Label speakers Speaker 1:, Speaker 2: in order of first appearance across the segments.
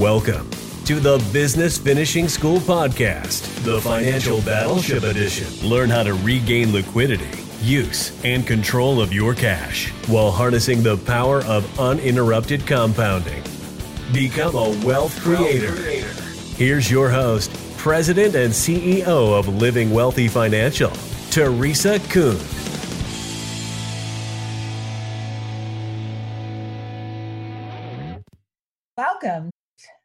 Speaker 1: Welcome to the Business Finishing School Podcast, the Financial Battleship Edition. Learn how to regain liquidity, use, and control of your cash while harnessing the power of uninterrupted compounding. Become a wealth creator. Here's your host, President and CEO of Living Wealthy Financial, Teresa Kuhn.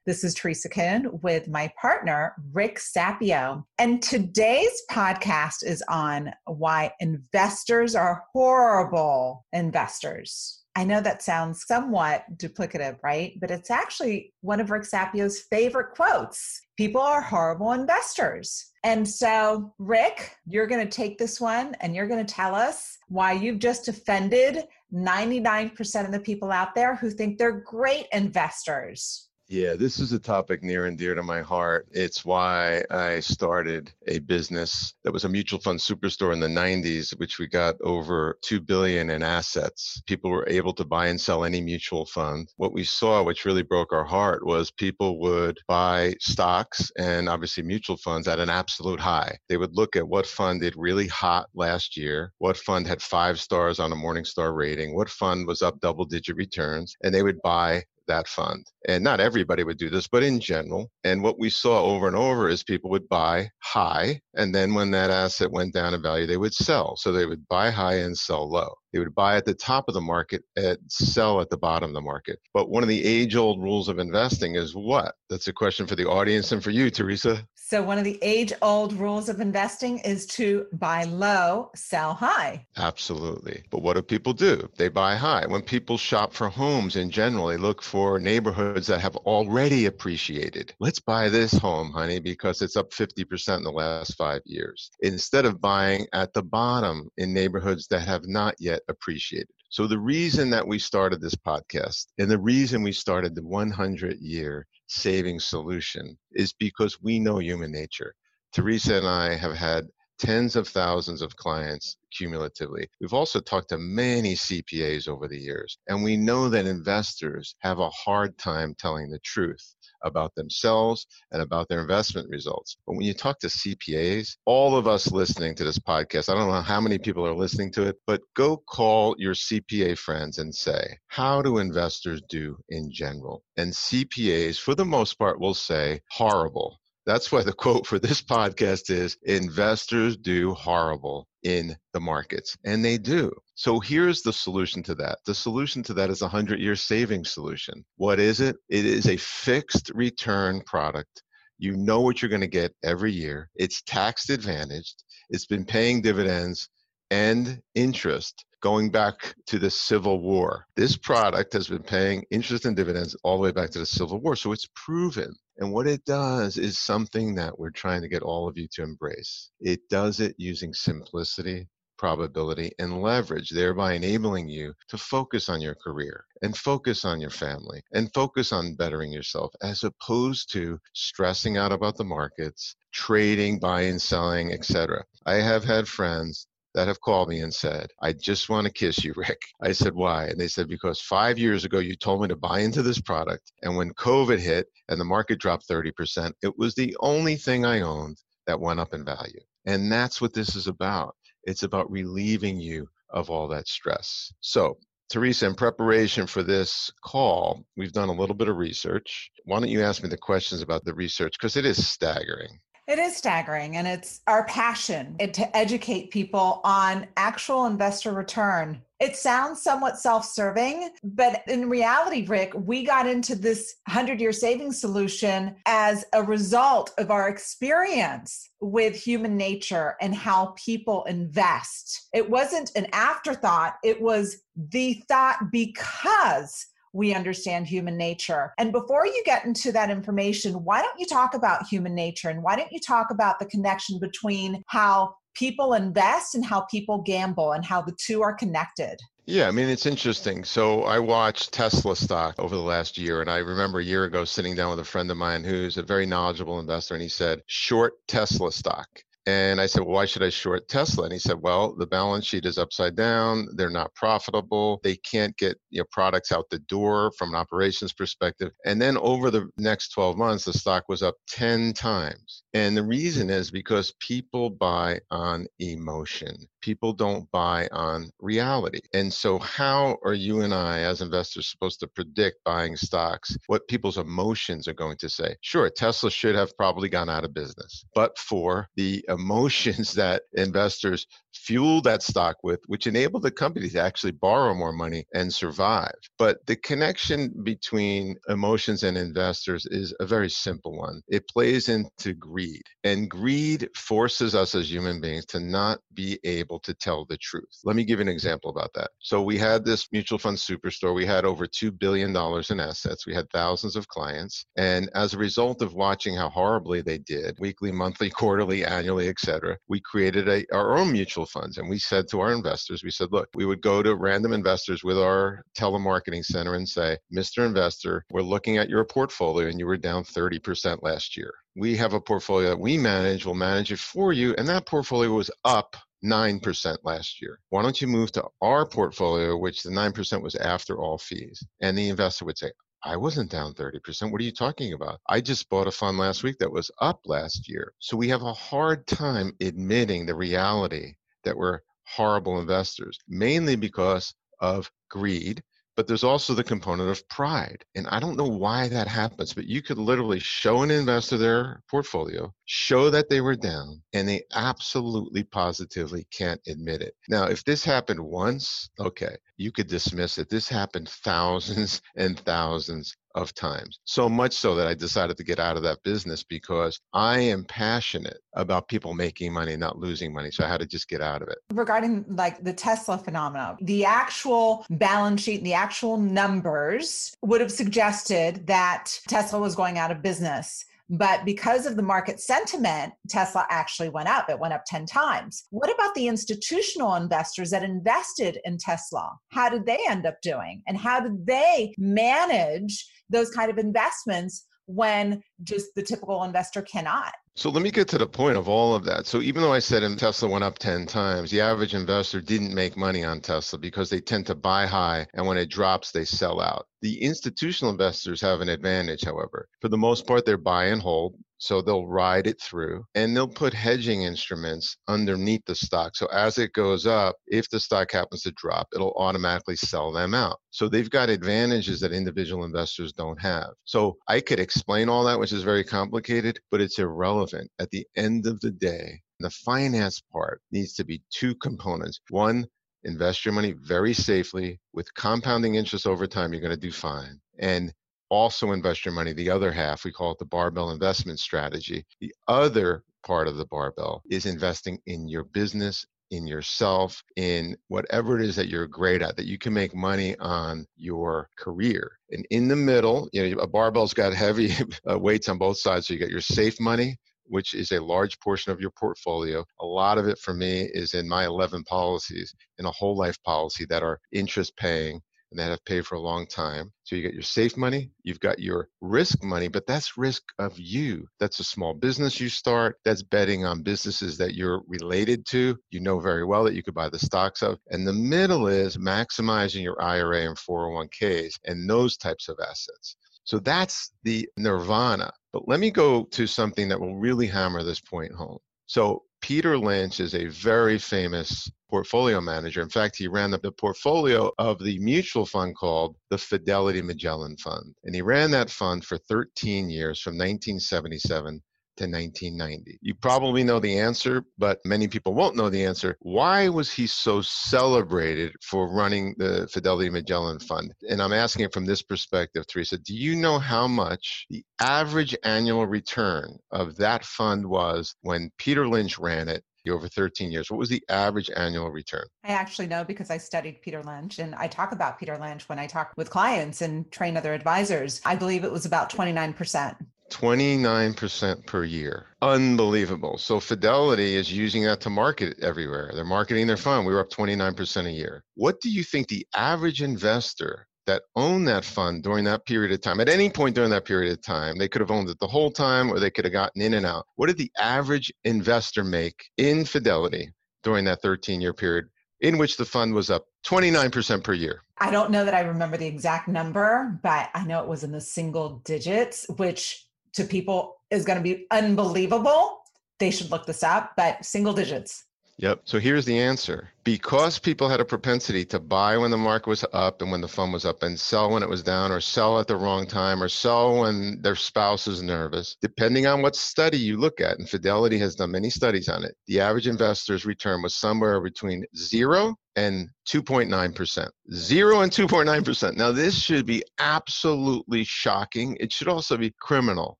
Speaker 2: This is Teresa Kuhn with my partner, Rick Sapio. And today's podcast is on why investors are horrible investors. I know that sounds somewhat duplicative, right? But it's actually one of Rick Sapio's favorite quotes. People are horrible investors. And so, Rick, you're going to take this one and you're going to tell us why you've just offended 99% of the people out there who think they're great investors.
Speaker 3: Yeah, this is a topic near and dear to my heart. It's why I started a business that was a mutual fund superstore in the 90s, which we got over 2 billion in assets. People were able to buy and sell any mutual fund. What we saw, which really broke our heart, was people would buy stocks and obviously mutual funds at an absolute high. They would look at what fund did really hot last year, what fund had 5 stars on a Morningstar rating, what fund was up double digit returns, and they would buy that fund. And not everybody would do this, but in general. And what we saw over and over is people would buy high, and then when that asset went down in value, they would sell. So they would buy high and sell low. They would buy at the top of the market and sell at the bottom of the market. But one of the age old rules of investing is what? That's a question for the audience and for you, Teresa.
Speaker 2: So, one of the age old rules of investing is to buy low, sell high.
Speaker 3: Absolutely. But what do people do? They buy high. When people shop for homes in general, they look for neighborhoods that have already appreciated. Let's buy this home, honey, because it's up 50% in the last five years, instead of buying at the bottom in neighborhoods that have not yet appreciated. So, the reason that we started this podcast and the reason we started the 100 year saving solution is because we know human nature. Teresa and I have had tens of thousands of clients cumulatively. We've also talked to many CPAs over the years, and we know that investors have a hard time telling the truth about themselves and about their investment results. But when you talk to CPAs, all of us listening to this podcast, I don't know how many people are listening to it, but go call your CPA friends and say, How do investors do in general? And CPAs, for the most part, will say, Horrible. That's why the quote for this podcast is investors do horrible in the markets. And they do. So here's the solution to that. The solution to that is a 100 year savings solution. What is it? It is a fixed return product. You know what you're going to get every year. It's tax advantaged. It's been paying dividends and interest going back to the Civil War. This product has been paying interest and dividends all the way back to the Civil War. So it's proven. And what it does is something that we're trying to get all of you to embrace. It does it using simplicity, probability, and leverage, thereby enabling you to focus on your career and focus on your family and focus on bettering yourself as opposed to stressing out about the markets, trading, buying, selling, etc. I have had friends that have called me and said, I just want to kiss you, Rick. I said, why? And they said, because five years ago you told me to buy into this product. And when COVID hit and the market dropped 30%, it was the only thing I owned that went up in value. And that's what this is about. It's about relieving you of all that stress. So, Teresa, in preparation for this call, we've done a little bit of research. Why don't you ask me the questions about the research? Because it is staggering.
Speaker 2: It is staggering, and it's our passion to educate people on actual investor return. It sounds somewhat self serving, but in reality, Rick, we got into this 100 year savings solution as a result of our experience with human nature and how people invest. It wasn't an afterthought, it was the thought because we understand human nature. And before you get into that information, why don't you talk about human nature and why don't you talk about the connection between how people invest and how people gamble and how the two are connected?
Speaker 3: Yeah, I mean, it's interesting. So I watched Tesla stock over the last year, and I remember a year ago sitting down with a friend of mine who's a very knowledgeable investor, and he said, short Tesla stock. And I said, Well, why should I short Tesla? And he said, Well, the balance sheet is upside down. They're not profitable. They can't get you know, products out the door from an operations perspective. And then over the next 12 months, the stock was up 10 times. And the reason is because people buy on emotion. People don't buy on reality. And so, how are you and I, as investors, supposed to predict buying stocks, what people's emotions are going to say? Sure, Tesla should have probably gone out of business, but for the emotions that investors fuel that stock with, which enabled the company to actually borrow more money and survive. But the connection between emotions and investors is a very simple one. It plays into greed, and greed forces us as human beings to not be able to tell the truth. Let me give you an example about that. So we had this mutual fund superstore. We had over $2 billion in assets. We had thousands of clients. And as a result of watching how horribly they did, weekly, monthly, quarterly, annually, etc., we created a, our own mutual funds. And we said to our investors, we said, look, we would go to random investors with our telemarketing center and say, Mr. Investor, we're looking at your portfolio and you were down 30% last year. We have a portfolio that we manage, we'll manage it for you. And that portfolio was up 9% last year. Why don't you move to our portfolio, which the 9% was after all fees? And the investor would say, I wasn't down 30%. What are you talking about? I just bought a fund last week that was up last year. So we have a hard time admitting the reality that we're horrible investors, mainly because of greed but there's also the component of pride. And I don't know why that happens, but you could literally show an investor their portfolio, show that they were down, and they absolutely positively can't admit it. Now, if this happened once, okay, you could dismiss it. This happened thousands and thousands of times. So much so that I decided to get out of that business because I am passionate about people making money, not losing money. So I had to just get out of it.
Speaker 2: Regarding like the Tesla phenomenon, the actual balance sheet the actual numbers would have suggested that Tesla was going out of business. But because of the market sentiment, Tesla actually went up. It went up 10 times. What about the institutional investors that invested in Tesla? How did they end up doing? And how did they manage those kind of investments when just the typical investor cannot.
Speaker 3: So let me get to the point of all of that. So even though I said Tesla went up 10 times, the average investor didn't make money on Tesla because they tend to buy high and when it drops, they sell out. The institutional investors have an advantage, however. For the most part, they're buy and hold. So they'll ride it through and they'll put hedging instruments underneath the stock. So as it goes up, if the stock happens to drop, it'll automatically sell them out. So they've got advantages that individual investors don't have. So I could explain all that, which is very complicated, but it's irrelevant. At the end of the day, the finance part needs to be two components. One, invest your money very safely with compounding interest over time. You're going to do fine. And also invest your money. The other half, we call it the barbell investment strategy. The other part of the barbell is investing in your business, in yourself, in whatever it is that you're great at, that you can make money on your career. And in the middle, you know, a barbell's got heavy uh, weights on both sides. So you got your safe money, which is a large portion of your portfolio. A lot of it for me is in my 11 policies in a whole life policy that are interest paying and that have paid for a long time. So you got your safe money, you've got your risk money, but that's risk of you. That's a small business you start. That's betting on businesses that you're related to. You know very well that you could buy the stocks of. And the middle is maximizing your IRA and 401ks and those types of assets. So that's the nirvana. But let me go to something that will really hammer this point home. So Peter Lynch is a very famous portfolio manager. In fact, he ran the, portfolio of the mutual fund called the Fidelity Magellan Fund. And he ran that fund for 13 years from 1977 to 1990? You probably know the answer, but many people won't know the answer. Why was he so celebrated for running the Fidelity Magellan Fund? And I'm asking it from this perspective, Teresa. Do you know how much the average annual return of that fund was when Peter Lynch ran it over 13 years. What was the average annual return?
Speaker 2: I actually know because I studied Peter Lynch and I talk about Peter Lynch when I talk with clients and train other advisors. I believe it was about 29%.
Speaker 3: 29% per year. Unbelievable. So Fidelity is using that to market everywhere. They're marketing their fund. We were up 29% a year. What do you think the average investor that owned that fund during that period of time, at any point during that period of time, they could have owned it the whole time or they could have gotten in and out. What did the average investor make in Fidelity during that 13 year period in which the fund was up 29% per year?
Speaker 2: I don't know that I remember the exact number, but I know it was in the single digits, which to people is going to be unbelievable. They should look this up, but single digits.
Speaker 3: Yep. So here's the answer. Because people had a propensity to buy when the market was up and when the fund was up and sell when it was down or sell at the wrong time or sell when their spouse is nervous, depending on what study you look at, and Fidelity has done many studies on it, the average investor's return was somewhere between zero and 2.9%. Zero and 2.9%. Now, this should be absolutely shocking. It should also be criminal.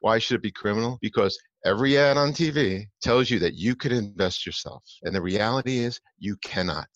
Speaker 3: Why should it be criminal? Because Every ad on TV tells you that you could invest yourself. And the reality is, you cannot.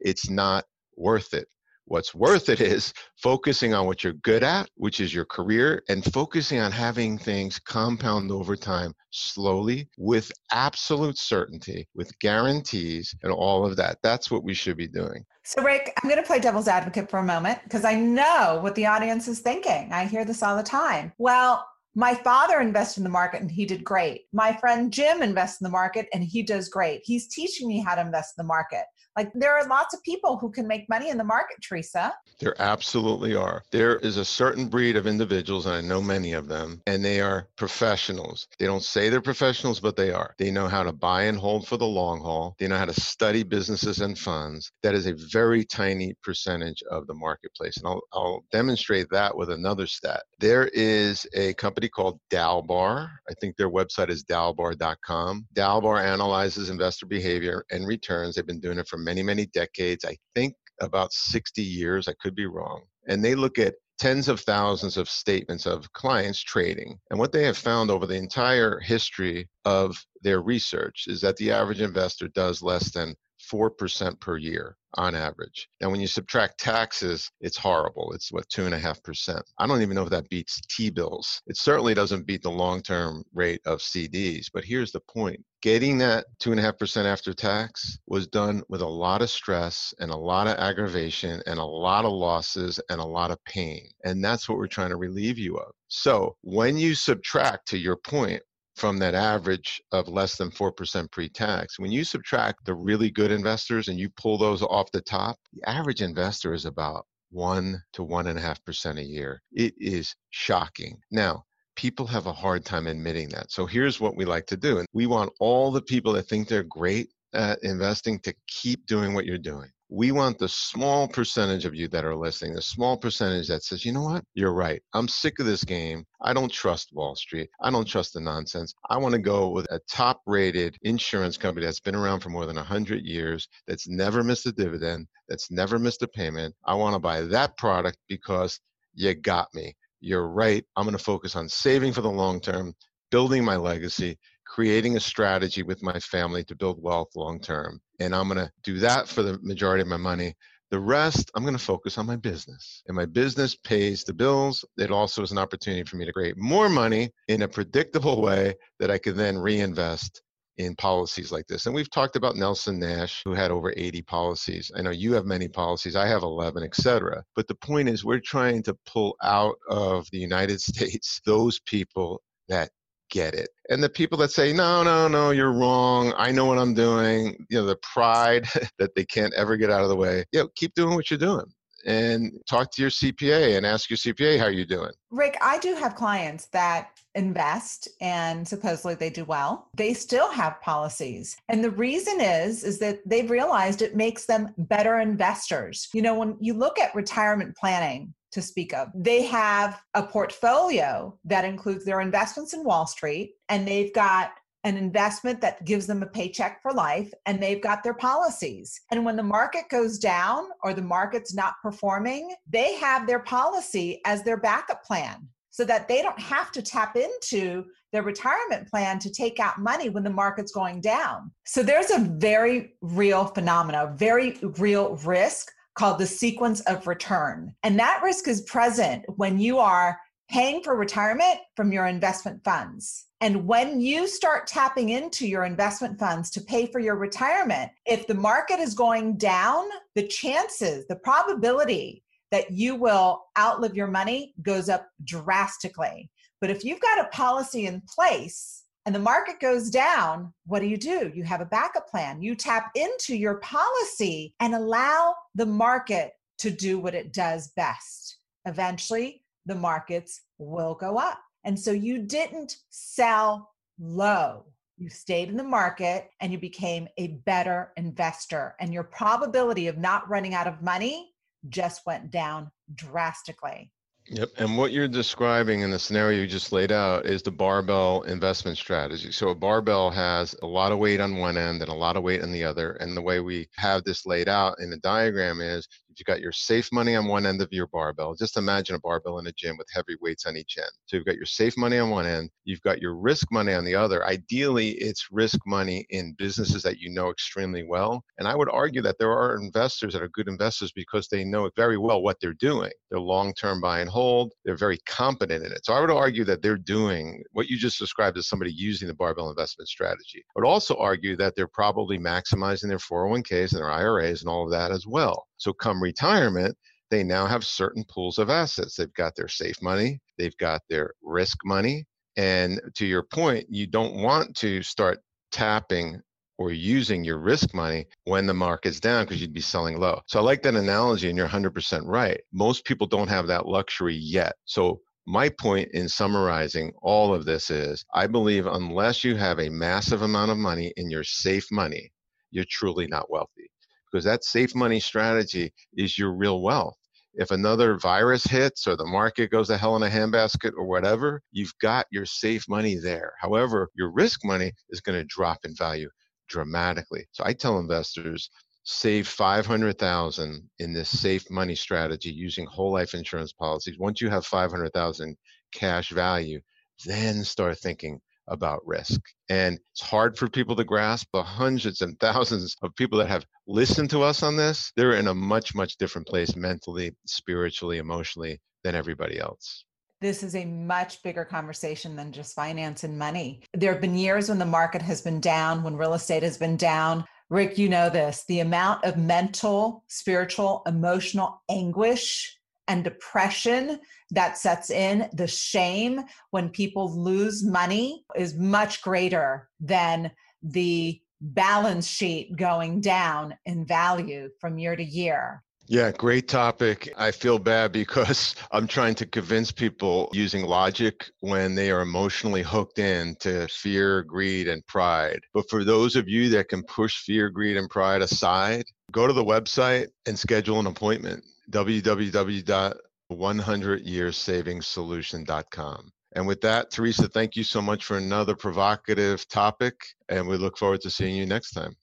Speaker 3: It's not worth it. What's worth it is focusing on what you're good at, which is your career, and focusing on having things compound over time slowly with absolute certainty, with guarantees, and all of that. That's what we should be doing.
Speaker 2: So, Rick, I'm going to play devil's advocate for a moment because I know what the audience is thinking. I hear this all the time. Well, my father invested in the market and he did great. My friend Jim invests in the market and he does great. He's teaching me how to invest in the market. Like there are lots of people who can make money in the market, Teresa.
Speaker 3: There absolutely are. There is a certain breed of individuals, and I know many of them, and they are professionals. They don't say they're professionals, but they are. They know how to buy and hold for the long haul. They know how to study businesses and funds. That is a very tiny percentage of the marketplace. And I'll, I'll demonstrate that with another stat. There is a company called Dalbar. I think their website is dalbar.com. Dalbar analyzes investor behavior and returns. They've been doing it for many, many decades. I think about 60 years. I could be wrong. And they look at tens of thousands of statements of clients trading. And what they have found over the entire history of their research is that the average investor does less than 4% per year on average. Now, when you subtract taxes, it's horrible. It's what, 2.5%. I don't even know if that beats T bills. It certainly doesn't beat the long term rate of CDs. But here's the point getting that 2.5% after tax was done with a lot of stress and a lot of aggravation and a lot of losses and a lot of pain. And that's what we're trying to relieve you of. So when you subtract, to your point, from that average of less than 4% pre tax. When you subtract the really good investors and you pull those off the top, the average investor is about 1 to 1.5% a year. It is shocking. Now, people have a hard time admitting that. So here's what we like to do. And we want all the people that think they're great at investing to keep doing what you're doing we want the small percentage of you that are listening, the small percentage that says, you know what, you're right. I'm sick of this game. I don't trust Wall Street. I don't trust the nonsense. I want to go with a top rated insurance company that's been around for more than 100 years, that's never missed a dividend, that's never missed a payment. I want to buy that product because you got me. You're right. I'm going to focus on saving for the long term, building my legacy, creating a strategy with my family to build wealth long term. And I'm going to do that for the majority of my money. The rest, I'm going to focus on my business. And my business pays the bills. It also is an opportunity for me to create more money in a predictable way that I can then reinvest in policies like this. And we've talked about Nelson Nash, who had over 80 policies. I know you have many policies, I have 11, etc. But the point is, we're trying to pull out of the United States those people that get it. And the people that say, no, no, no, you're wrong. I know what I'm doing. You know, the pride that they can't ever get out of the way. You know, keep doing what you're doing and talk to your CPA and ask your CPA how you're doing.
Speaker 2: Rick, I do have clients that invest and supposedly they do well. They still have policies. And the reason is is that they've realized it makes them better investors. You know, when you look at retirement planning, to speak of. They have a portfolio that includes their investments in Wall Street, and they've got an investment that gives them a paycheck for life, and they've got their policies. And when the market goes down or the market's not performing, they have their policy as their backup plan so that they don't have to tap into their retirement plan to take out money when the market's going down. So there's a very real phenomena, very real risk called the sequence of return. And that risk is present when you are paying for retirement from your investment funds. And when you start tapping into your investment funds to pay for your retirement, if the market is going down, the chances, the probability that you will outlive your money goes up drastically. But if you've got a policy in place and the market goes down, what do you do? You have a backup plan. You tap into your policy and allow the market to do what it does best. Eventually, the markets will go up. And so you didn't sell low. You stayed in the market and you became a better investor. And your probability of not running out of money just went down drastically.
Speaker 3: Yep. And what you're describing in the scenario you just laid out is the barbell investment strategy. So a barbell has a lot of weight on one end and a lot of weight on the other. And the way we have this laid out in the diagram is You've got your safe money on one end of your barbell. Just imagine a barbell in a gym with heavy weights on each end. So you've got your safe money on one end, you've got your risk money on the other. Ideally, it's risk money in businesses that you know extremely well. And I would argue that there are investors that are good investors because they know very well what they're doing. They're long term buy and hold, they're very competent in it. So I would argue that they're doing what you just described as somebody using the barbell investment strategy. I would also argue that they're probably maximizing their 401ks and their IRAs and all of that as well. So come retirement, they now have certain pools of assets. They've got their safe money, they've got their risk money. And to your point, you don't want to start tapping or using your risk money when the market's down because you'd be selling low. So I like that analogy, and you're 100% right. Most people don't have that luxury yet. So my point in summarizing all of this is I believe unless you have a massive amount of money in your safe money, you're truly not wealthy because that safe money strategy is your real wealth. If another virus hits or the market goes to hell in a handbasket or whatever, you've got your safe money there. However, your risk money is going to drop in value dramatically. So I tell investors save 500,000 in this mm. safe money strategy using whole life insurance policies. Once you have 500,000 cash value, then start thinking about risk. And it's hard for people to grasp. The hundreds and thousands of people that have listened to us on this, they're in a much, much different place mentally, spiritually, emotionally than everybody else
Speaker 2: this is a much bigger conversation than just finance and money. There have been years when the market has been down, when real estate has been down. Rick, you know this the amount of mental, spiritual, emotional anguish and depression that sets in, the shame when people lose money is much greater than the balance sheet going down in value from year to year.
Speaker 3: Yeah, great topic. I feel bad because I'm trying to convince people using logic when they are emotionally hooked in to fear, greed, and pride. But for those of you that can push fear, greed, and pride aside, go to the website and schedule an appointment www.100yearsavingssolution.com. And with that, Teresa, thank you so much for another provocative topic, and we look forward to seeing you next time.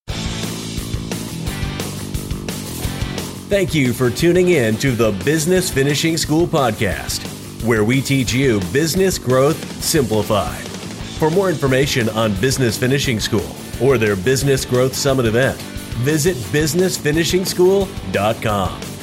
Speaker 1: Thank you for tuning in to the Business Finishing School podcast, where we teach you business growth simplified. For more information on Business Finishing School or their Business Growth Summit event, visit businessfinishingschool.com.